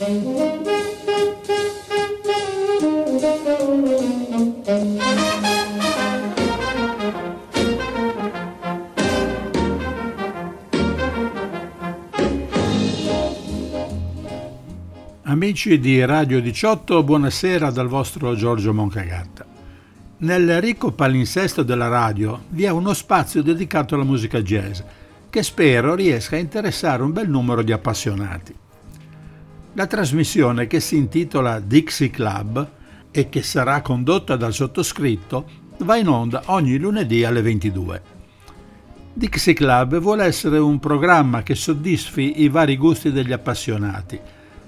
Amici di Radio 18, buonasera dal vostro Giorgio Moncagatta. Nel ricco palinsesto della radio vi è uno spazio dedicato alla musica jazz che spero riesca a interessare un bel numero di appassionati. La trasmissione che si intitola Dixie Club e che sarà condotta dal sottoscritto va in onda ogni lunedì alle 22. Dixie Club vuole essere un programma che soddisfi i vari gusti degli appassionati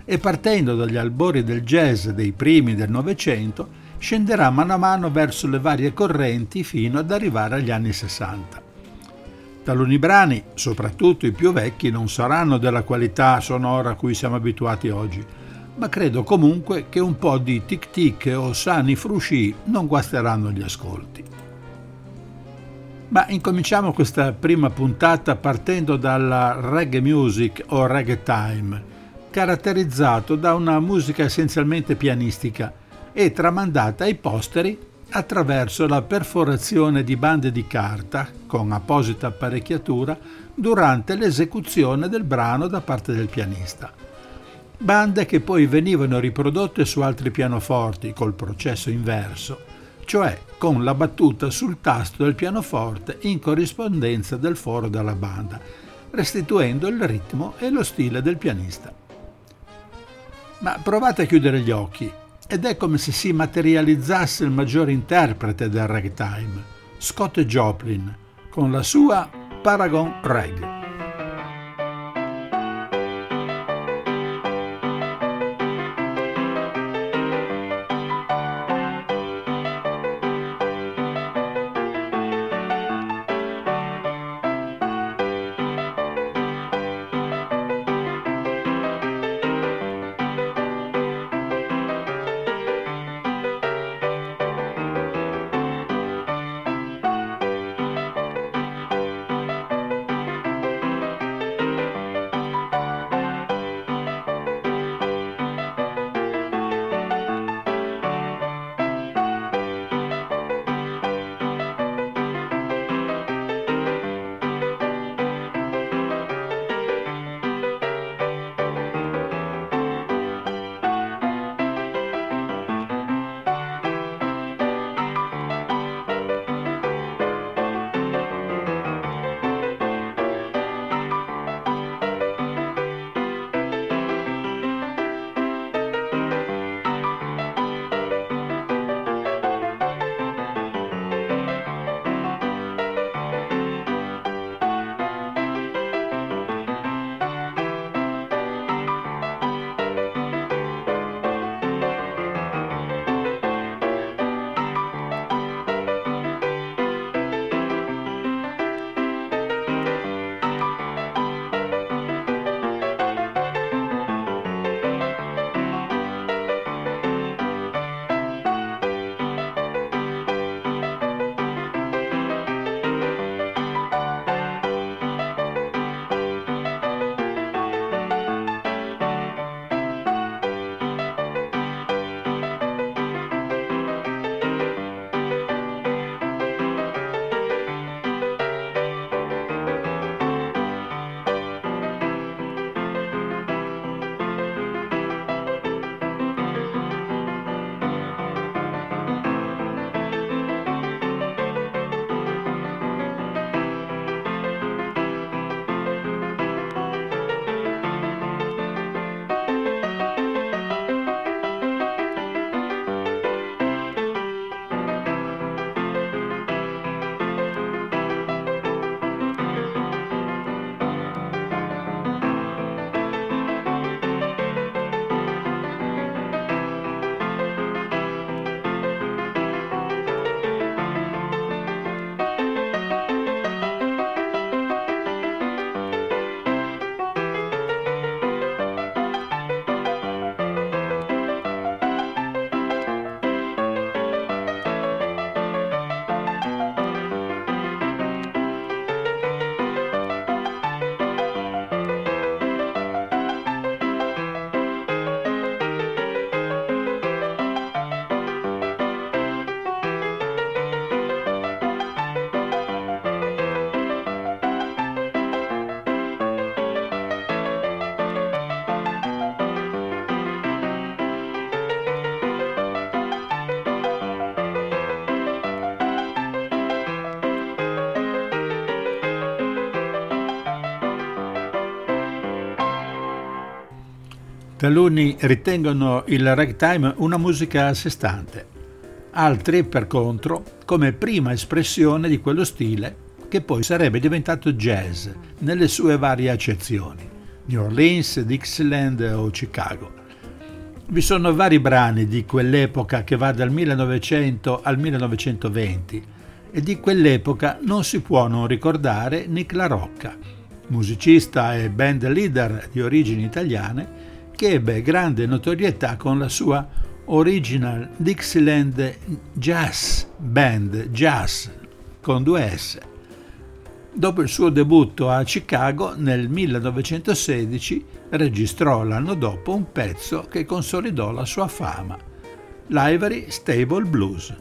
e partendo dagli albori del jazz dei primi del Novecento scenderà mano a mano verso le varie correnti fino ad arrivare agli anni 60. Taluni brani, soprattutto i più vecchi, non saranno della qualità sonora a cui siamo abituati oggi, ma credo comunque che un po' di tic-tic o sani frusci non guasteranno gli ascolti. Ma incominciamo questa prima puntata partendo dalla reggae music o reggae time, caratterizzato da una musica essenzialmente pianistica e tramandata ai posteri attraverso la perforazione di bande di carta con apposita apparecchiatura durante l'esecuzione del brano da parte del pianista. Bande che poi venivano riprodotte su altri pianoforti col processo inverso, cioè con la battuta sul tasto del pianoforte in corrispondenza del foro della banda, restituendo il ritmo e lo stile del pianista. Ma provate a chiudere gli occhi ed è come se si materializzasse il maggiore interprete del ragtime, Scott Joplin, con la sua Paragon Rag. Taluni ritengono il ragtime una musica a sé stante, altri, per contro, come prima espressione di quello stile che poi sarebbe diventato jazz nelle sue varie accezioni, New Orleans, Dixieland o Chicago. Vi sono vari brani di quell'epoca che va dal 1900 al 1920 e di quell'epoca non si può non ricordare Nick La Rocca, musicista e band leader di origini italiane che ebbe grande notorietà con la sua Original Dixieland Jazz Band Jazz con due S. Dopo il suo debutto a Chicago nel 1916 registrò l'anno dopo un pezzo che consolidò la sua fama, l'Ivory Stable Blues.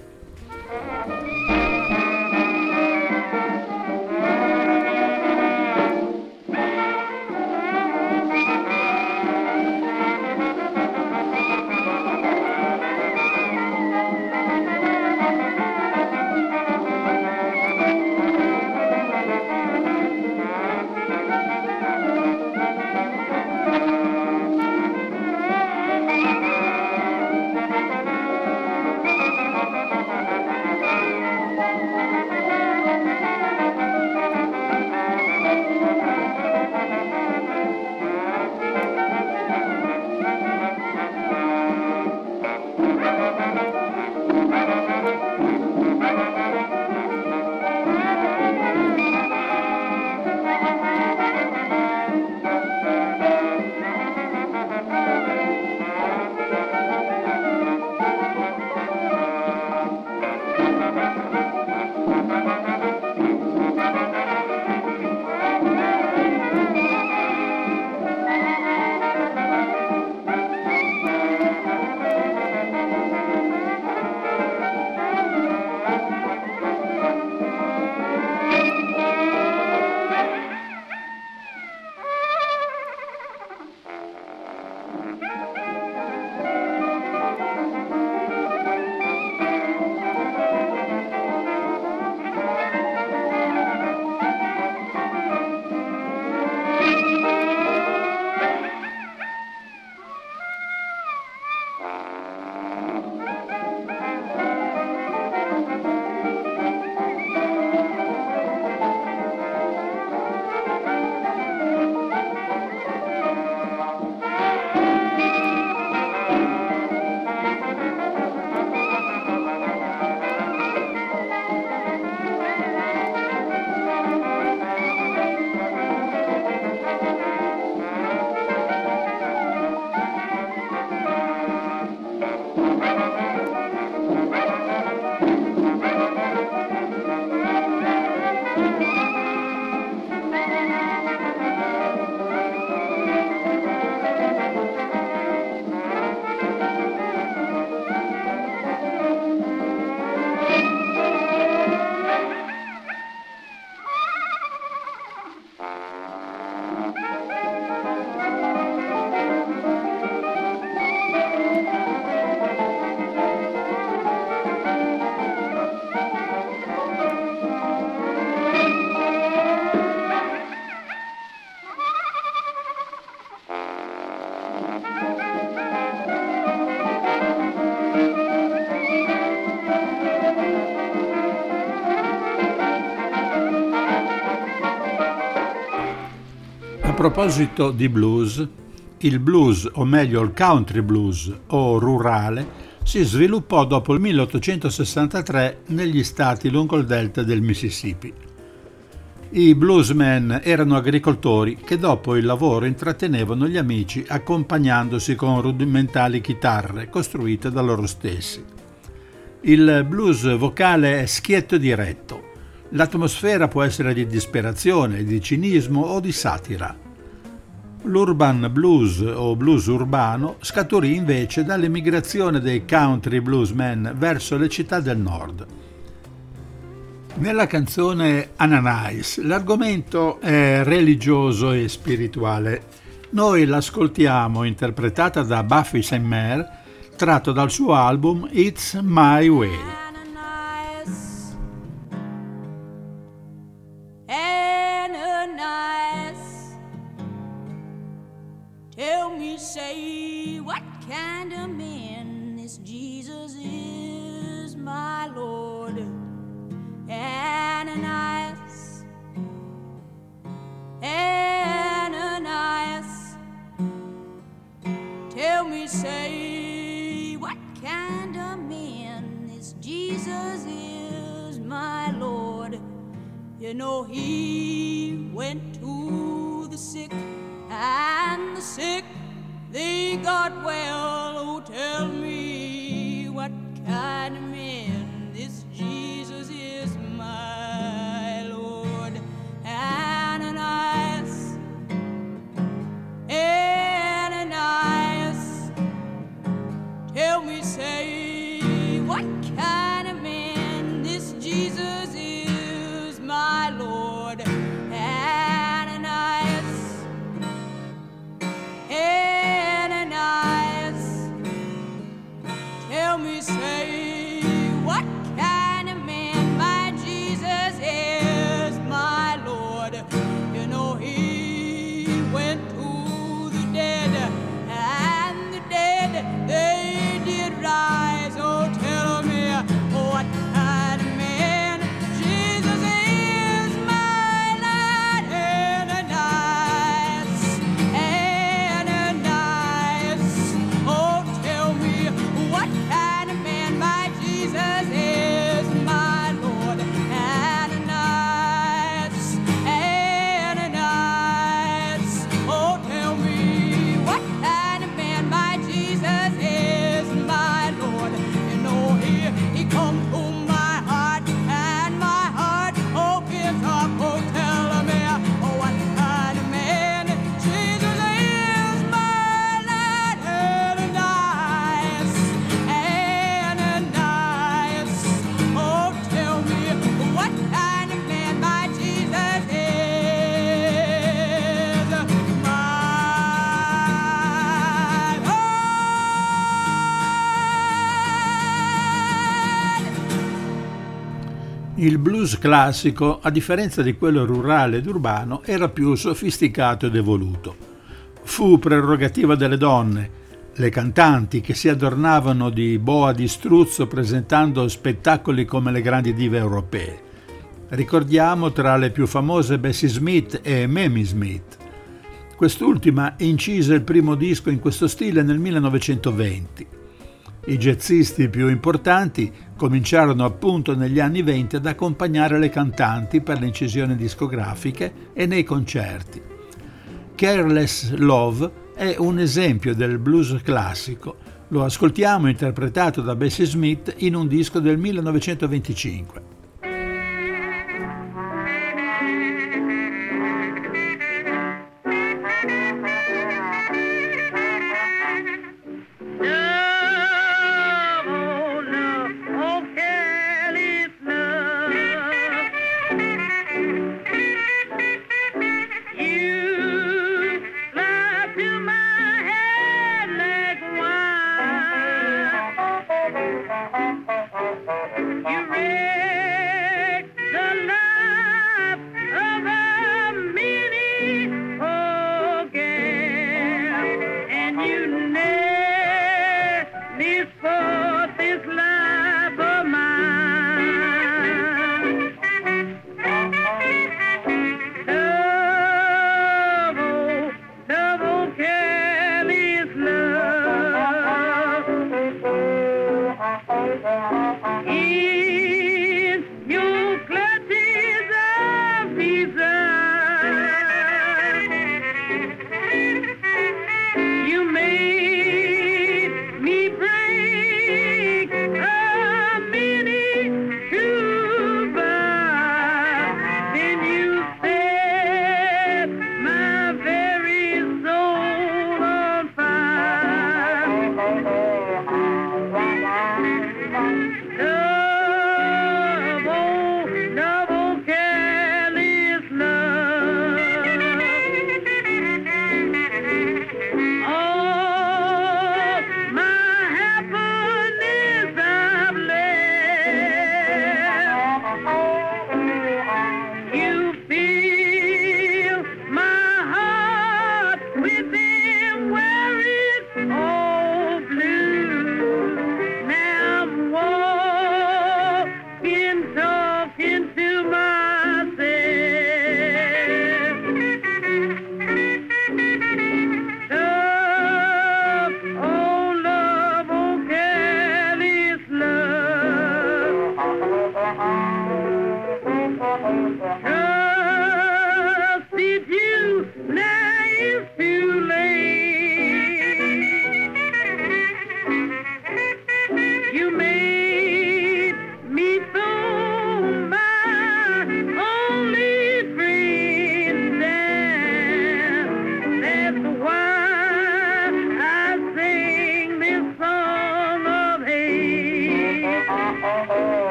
Proposito di blues, il blues, o meglio il country blues o rurale, si sviluppò dopo il 1863 negli stati lungo il delta del Mississippi. I bluesmen erano agricoltori che dopo il lavoro intrattenevano gli amici accompagnandosi con rudimentali chitarre costruite da loro stessi. Il blues vocale è schietto e diretto. L'atmosfera può essere di disperazione, di cinismo o di satira. L'urban blues o blues urbano scaturì invece dall'emigrazione dei country bluesmen verso le città del nord. Nella canzone Ananias l'argomento è religioso e spirituale. Noi l'ascoltiamo interpretata da Buffy St. Mare, tratto dal suo album It's My Way. Ananias, tell me, say what kind of man this Jesus is, my Lord. You know, he went to the sick and the sick they got well. Oh, tell me what kind of man Il blues classico, a differenza di quello rurale ed urbano, era più sofisticato ed evoluto. Fu prerogativa delle donne, le cantanti che si adornavano di boa di struzzo presentando spettacoli come le grandi dive europee. Ricordiamo tra le più famose Bessie Smith e Mamie Smith. Quest'ultima incise il primo disco in questo stile nel 1920. I jazzisti più importanti cominciarono appunto negli anni 20 ad accompagnare le cantanti per le incisioni discografiche e nei concerti. Careless Love è un esempio del blues classico. Lo ascoltiamo interpretato da Bessie Smith in un disco del 1925.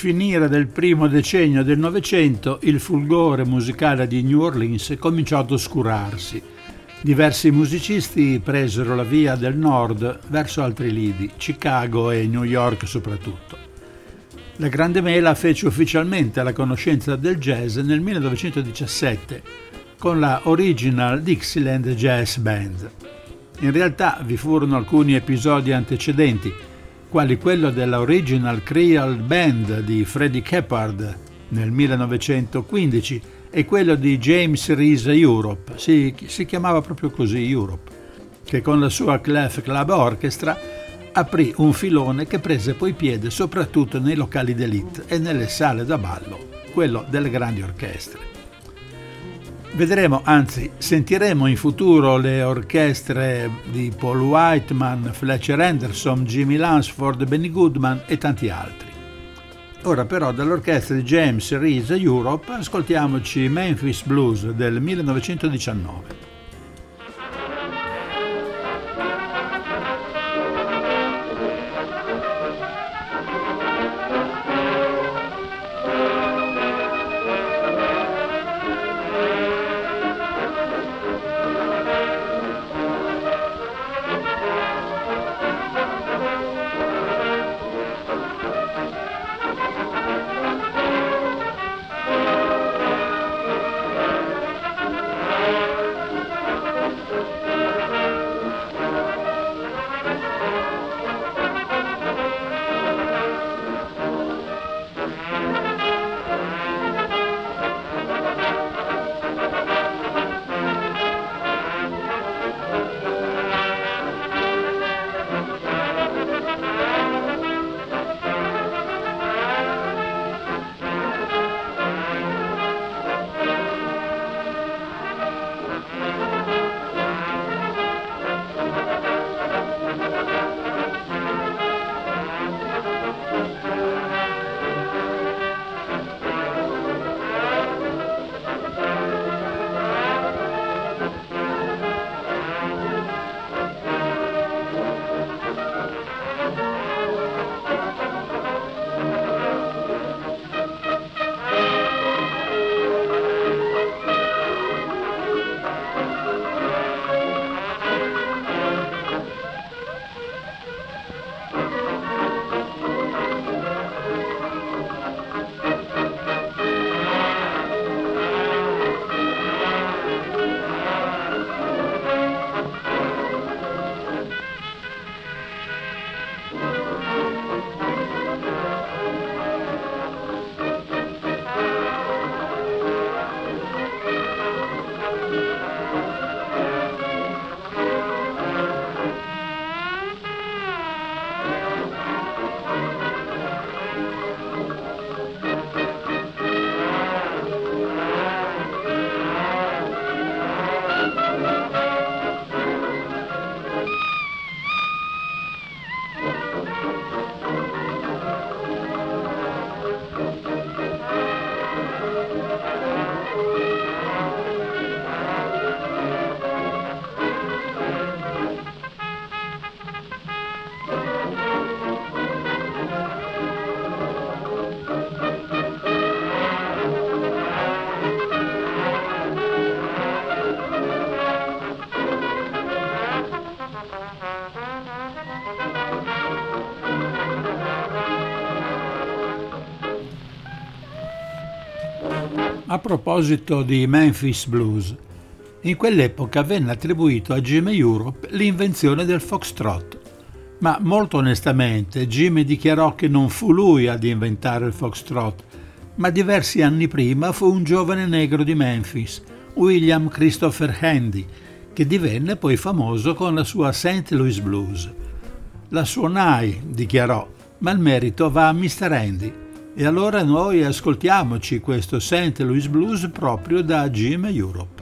Finire del primo decennio del Novecento il fulgore musicale di New Orleans cominciò ad oscurarsi. Diversi musicisti presero la via del nord verso altri lidi, Chicago e New York soprattutto. La Grande Mela fece ufficialmente la conoscenza del jazz nel 1917 con la Original Dixieland Jazz Band. In realtà vi furono alcuni episodi antecedenti, quali quello della Original Creole Band di Freddie Keppard nel 1915 e quello di James Reese Europe, si, si chiamava proprio così Europe, che con la sua Clef Club Orchestra aprì un filone che prese poi piede soprattutto nei locali d'élite e nelle sale da ballo, quello delle grandi orchestre. Vedremo, anzi sentiremo in futuro le orchestre di Paul Whiteman, Fletcher Henderson, Jimmy Lansford, Benny Goodman e tanti altri. Ora però dall'orchestra di James Reese Europe ascoltiamoci Memphis Blues del 1919. Proposito di Memphis Blues, in quell'epoca venne attribuito a Jimmy Europe l'invenzione del foxtrot, ma molto onestamente Jimmy dichiarò che non fu lui ad inventare il foxtrot, ma diversi anni prima fu un giovane negro di Memphis, William Christopher Handy, che divenne poi famoso con la sua St. Louis Blues. La suonai, dichiarò, ma il merito va a Mr. Handy. E allora noi ascoltiamoci questo St. Louis Blues proprio da Jim Europe.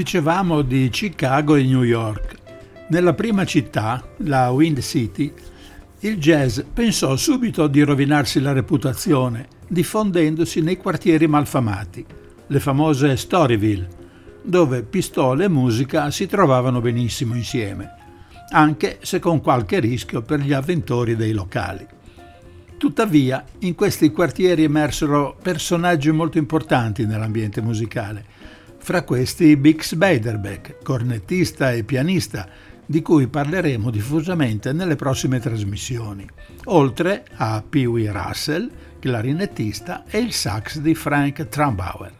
Dicevamo di Chicago e New York. Nella prima città, la Wind City, il jazz pensò subito di rovinarsi la reputazione, diffondendosi nei quartieri malfamati, le famose Storyville, dove pistole e musica si trovavano benissimo insieme, anche se con qualche rischio per gli avventori dei locali. Tuttavia, in questi quartieri emersero personaggi molto importanti nell'ambiente musicale, fra questi Bix Beiderbecke, cornettista e pianista, di cui parleremo diffusamente nelle prossime trasmissioni, oltre a Pee Wee Russell, clarinettista, e il sax di Frank Trumbauer.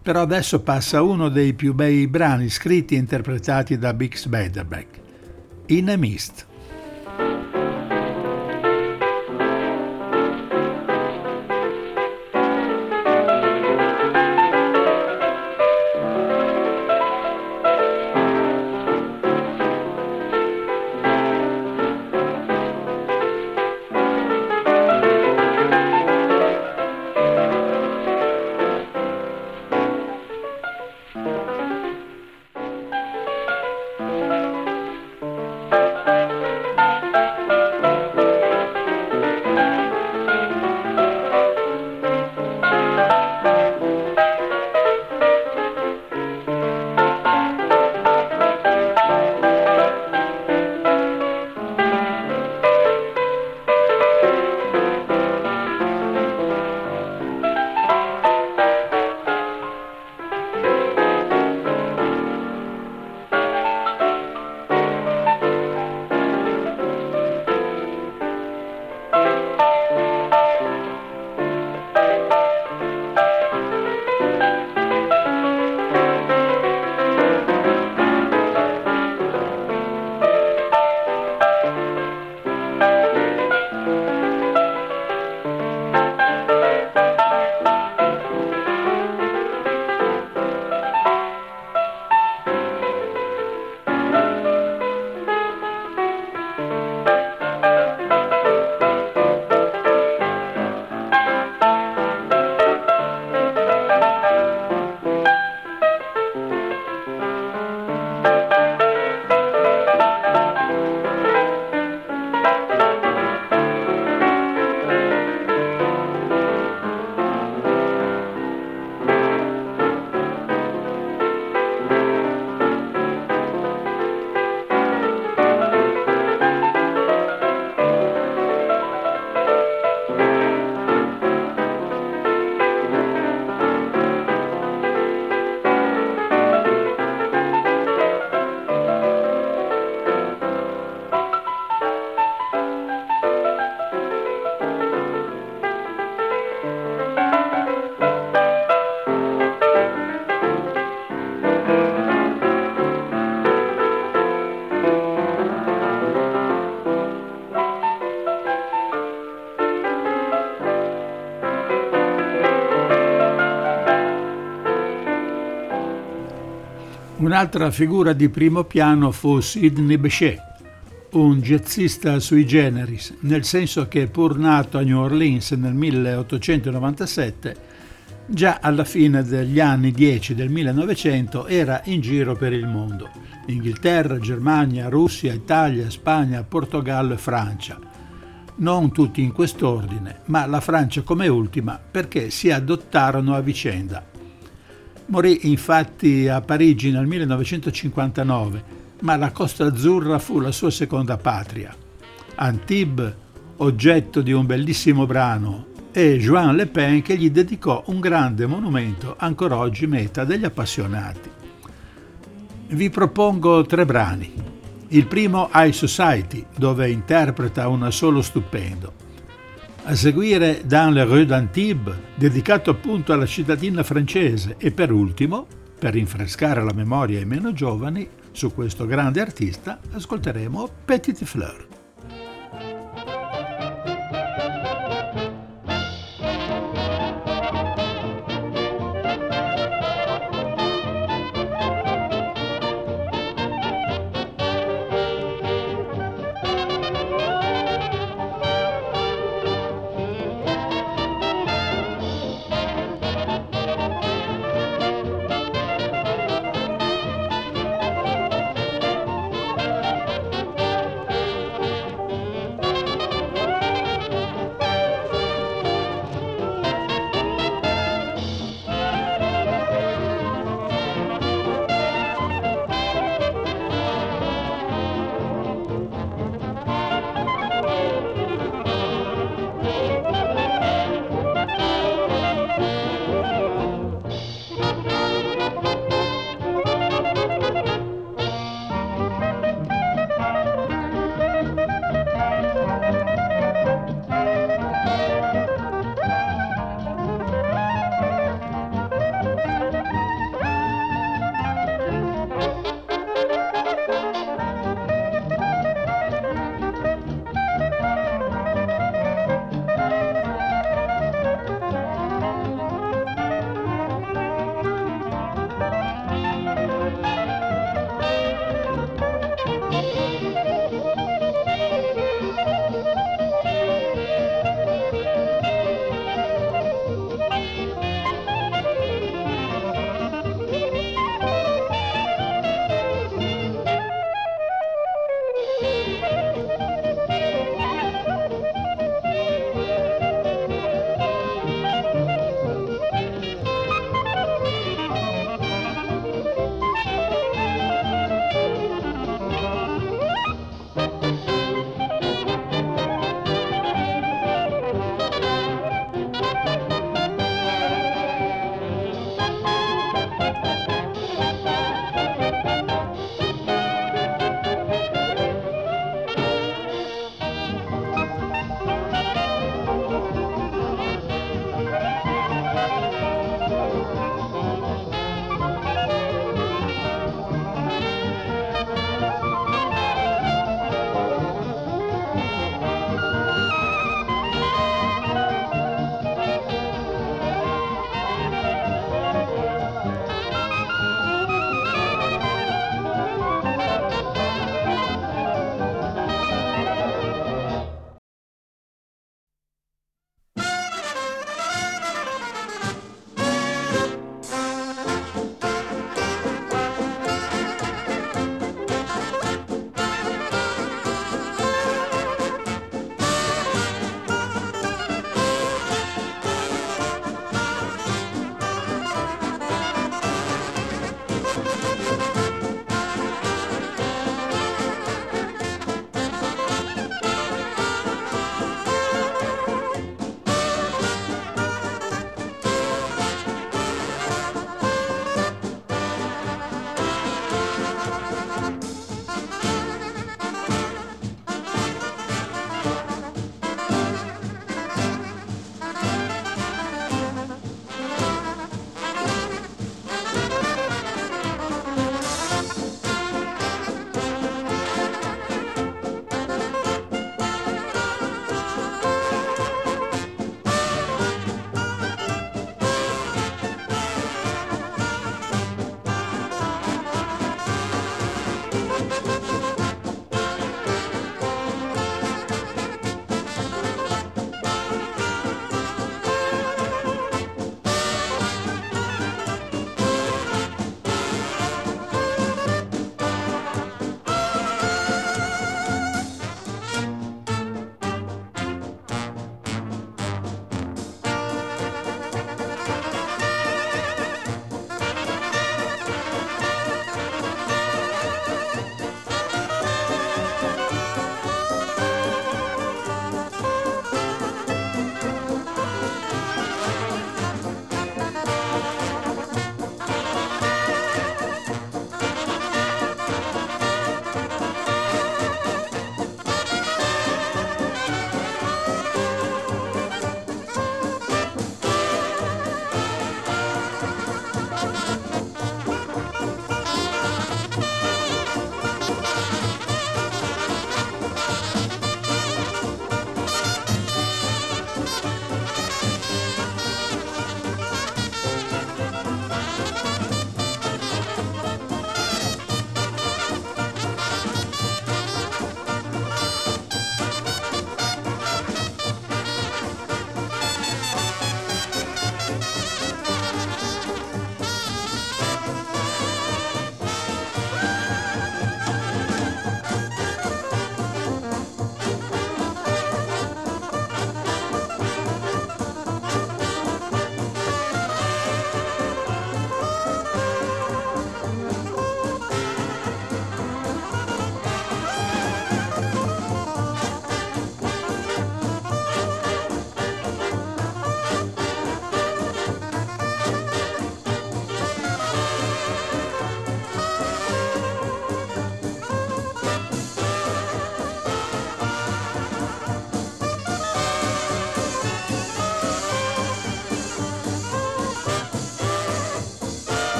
Però adesso passa uno dei più bei brani scritti e interpretati da Bix Beiderbecke, In a Mist. Un'altra figura di primo piano fu Sidney Bechet, un jazzista sui generis, nel senso che pur nato a New Orleans nel 1897, già alla fine degli anni 10 del 1900 era in giro per il mondo, Inghilterra, Germania, Russia, Italia, Spagna, Portogallo e Francia. Non tutti in quest'ordine, ma la Francia come ultima perché si adottarono a vicenda. Morì infatti a Parigi nel 1959, ma la Costa Azzurra fu la sua seconda patria. Antibes, oggetto di un bellissimo brano, e Joan Le Pen che gli dedicò un grande monumento ancora oggi meta degli appassionati. Vi propongo tre brani. Il primo High Society, dove interpreta un solo stupendo. A seguire Dans le rue d'Antibes, dedicato appunto alla cittadina francese e per ultimo, per rinfrescare la memoria ai meno giovani, su questo grande artista ascolteremo Petite Fleur.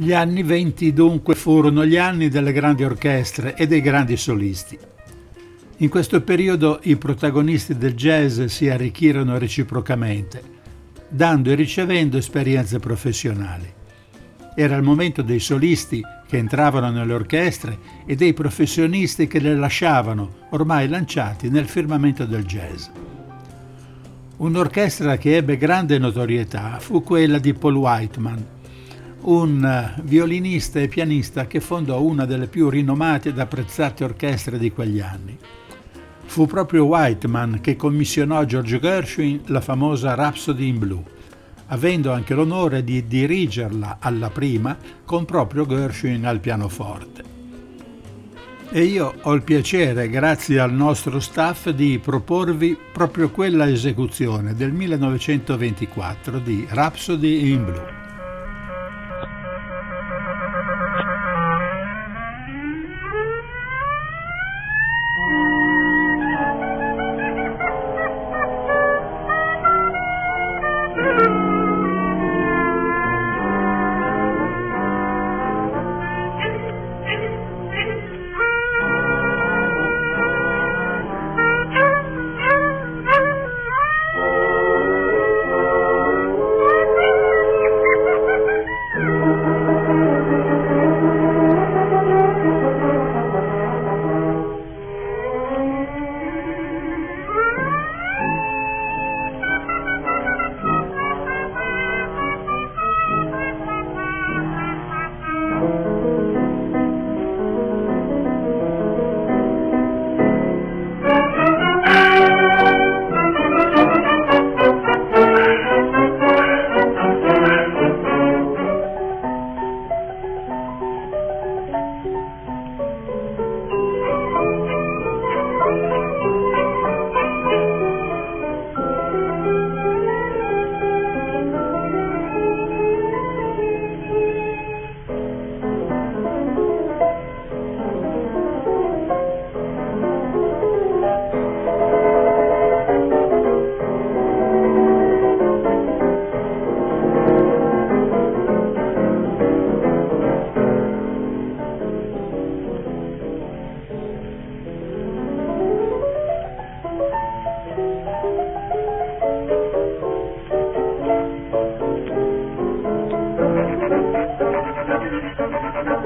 Gli anni venti dunque furono gli anni delle grandi orchestre e dei grandi solisti. In questo periodo i protagonisti del jazz si arricchirono reciprocamente, dando e ricevendo esperienze professionali. Era il momento dei solisti che entravano nelle orchestre e dei professionisti che le lasciavano, ormai lanciati nel firmamento del jazz. Un'orchestra che ebbe grande notorietà fu quella di Paul Whiteman, un violinista e pianista che fondò una delle più rinomate ed apprezzate orchestre di quegli anni. Fu proprio Whiteman che commissionò a George Gershwin la famosa Rhapsody in Blue, avendo anche l'onore di dirigerla alla prima con proprio Gershwin al pianoforte. E io ho il piacere, grazie al nostro staff, di proporvi proprio quella esecuzione del 1924 di Rhapsody in Blue. Thank you.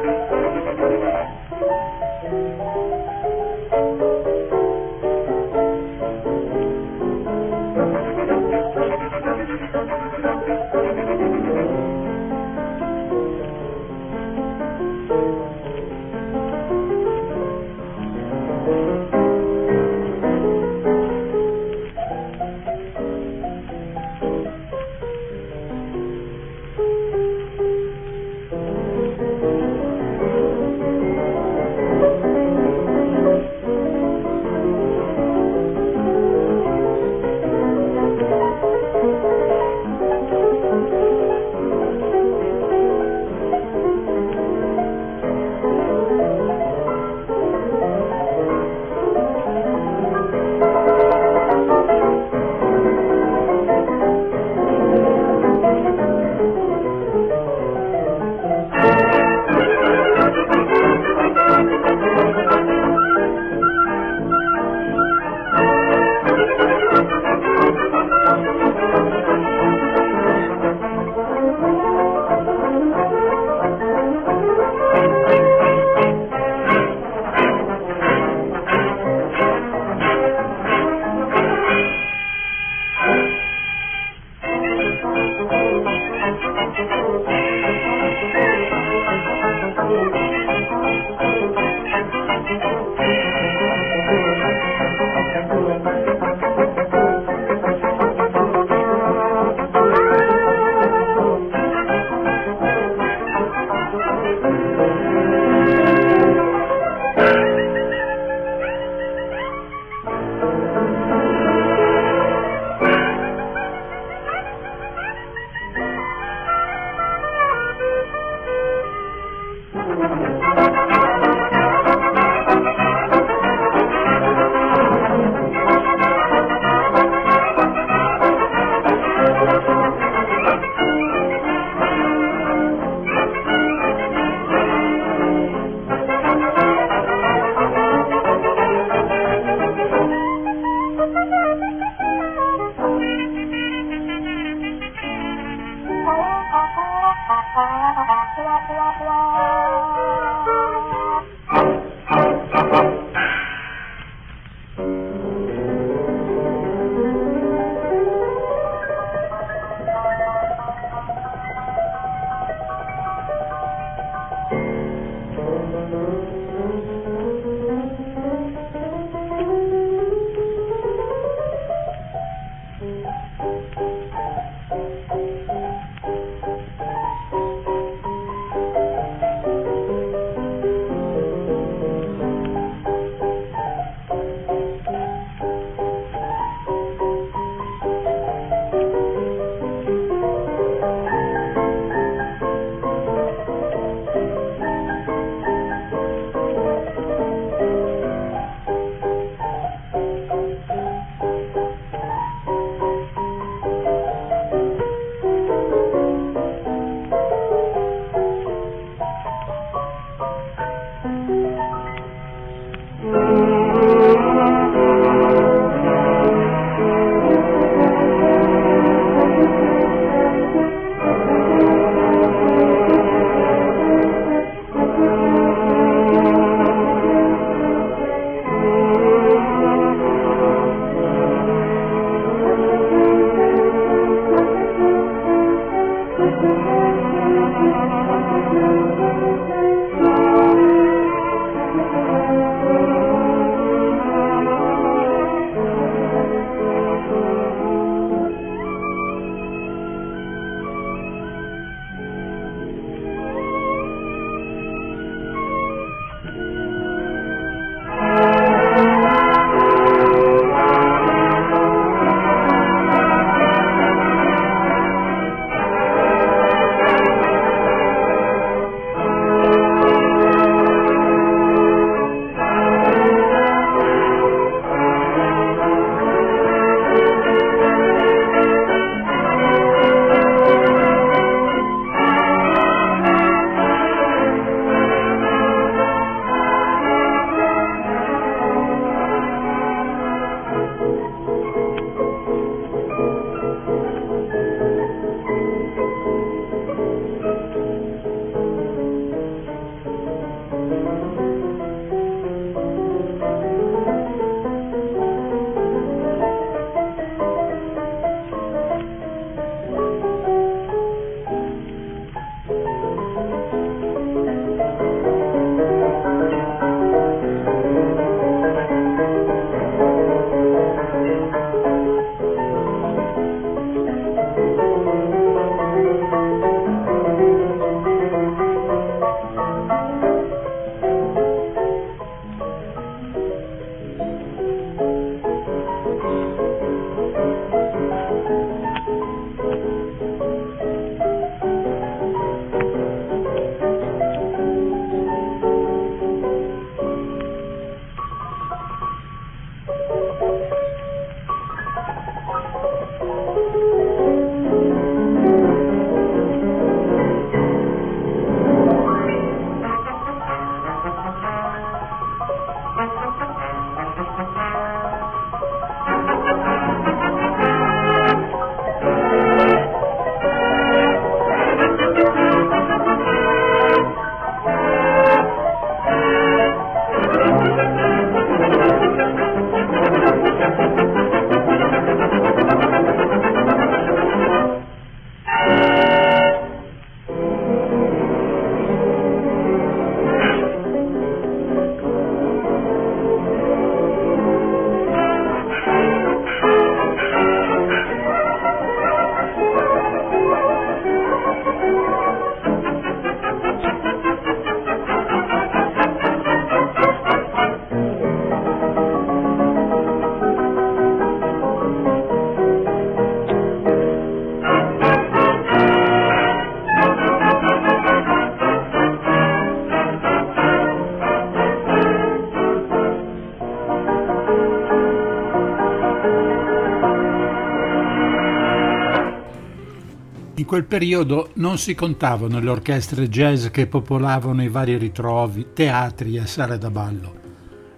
Quel periodo non si contavano le orchestre jazz che popolavano i vari ritrovi, teatri e sale da ballo,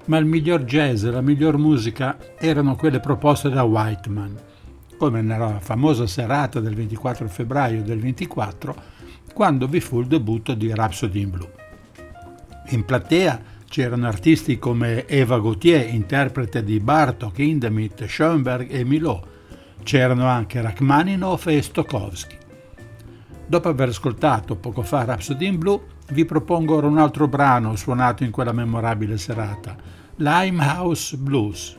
ma il miglior jazz e la miglior musica erano quelle proposte da Whiteman, come nella famosa serata del 24 febbraio del 24, quando vi fu il debutto di Rhapsody in Blue. In platea c'erano artisti come Eva Gauthier, interprete di Bartok, Hindemith, Schoenberg e Milot. C'erano anche Rachmaninoff e Stokowski. Dopo aver ascoltato poco fa Rhapsody in Blue, vi propongo ora un altro brano suonato in quella memorabile serata, Limehouse Blues.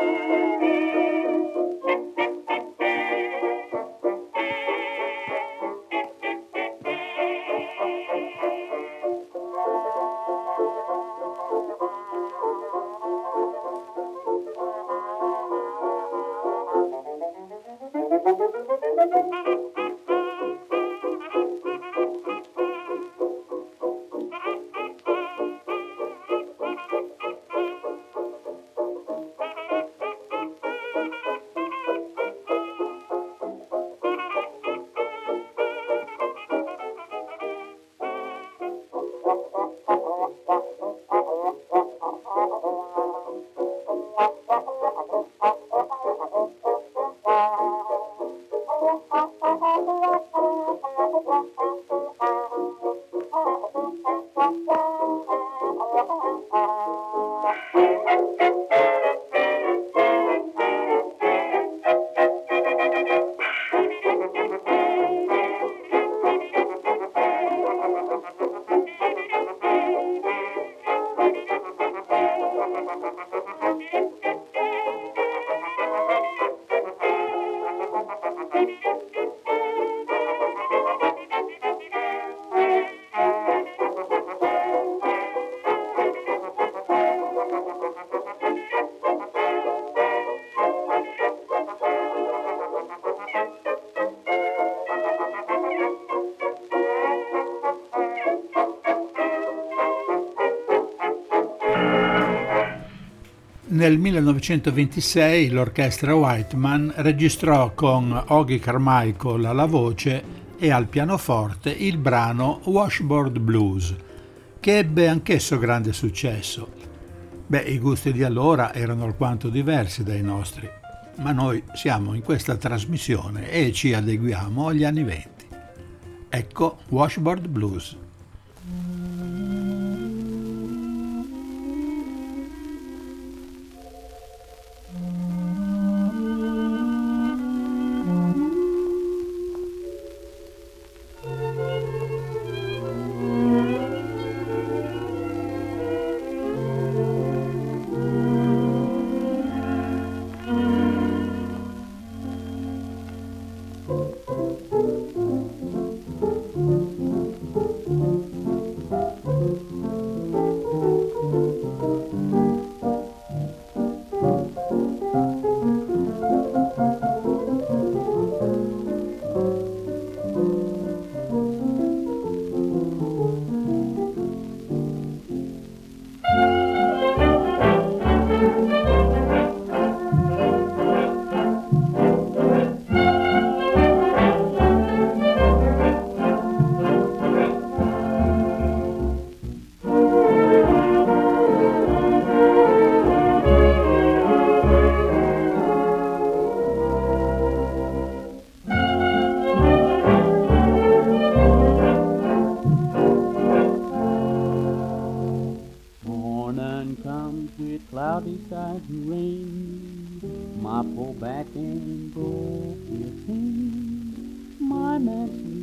Nel 1926 l'orchestra Whiteman registrò con Oggy Carmichael alla voce e al pianoforte il brano Washboard Blues, che ebbe anch'esso grande successo. Beh, i gusti di allora erano alquanto diversi dai nostri, ma noi siamo in questa trasmissione e ci adeguiamo agli anni venti. Ecco Washboard Blues.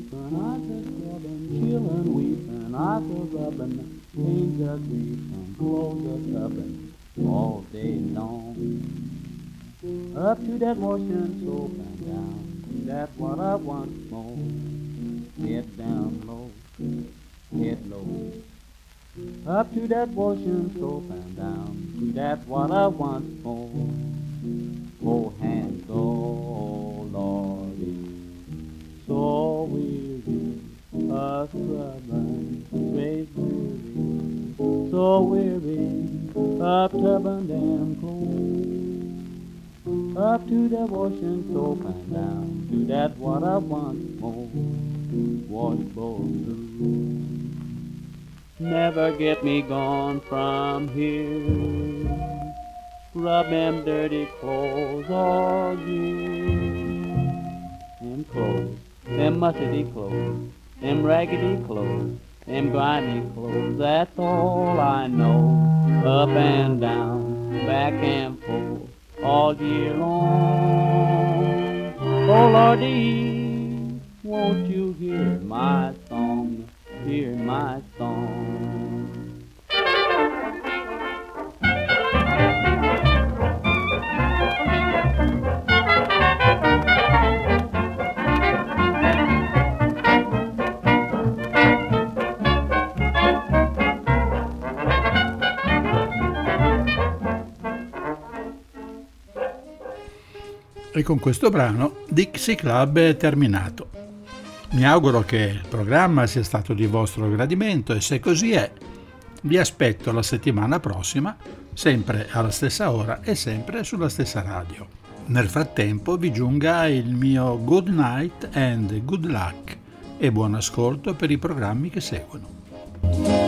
Sleeping, I a scrubbing, chillin' weeping, I a rubbing, pains a creeping, clothes a tubbing, all day long. Up to that washing soap and down, that's what I want more. Get down low, get low. Up to that washing soap and down, to that what I want more. Oh, hands, oh Lordy, so a scrubbing, straight weary, so weary, up tubbing damn clothes. Up to the washing soap and down, to that what I want more. Washbowl blue. Never get me gone from here. Scrub them dirty clothes all year. Them clothes, them musty clothes, them raggedy clothes, them grimy clothes, that's all I know. Up and down, back and forth, all year long. Oh Lordy, won't you hear my song? Hear my song. E con questo brano Dixie Club è terminato. Mi auguro che il programma sia stato di vostro gradimento e se così è, vi aspetto la settimana prossima, sempre alla stessa ora e sempre sulla stessa radio. Nel frattempo vi giunga il mio good night and good luck e buon ascolto per i programmi che seguono.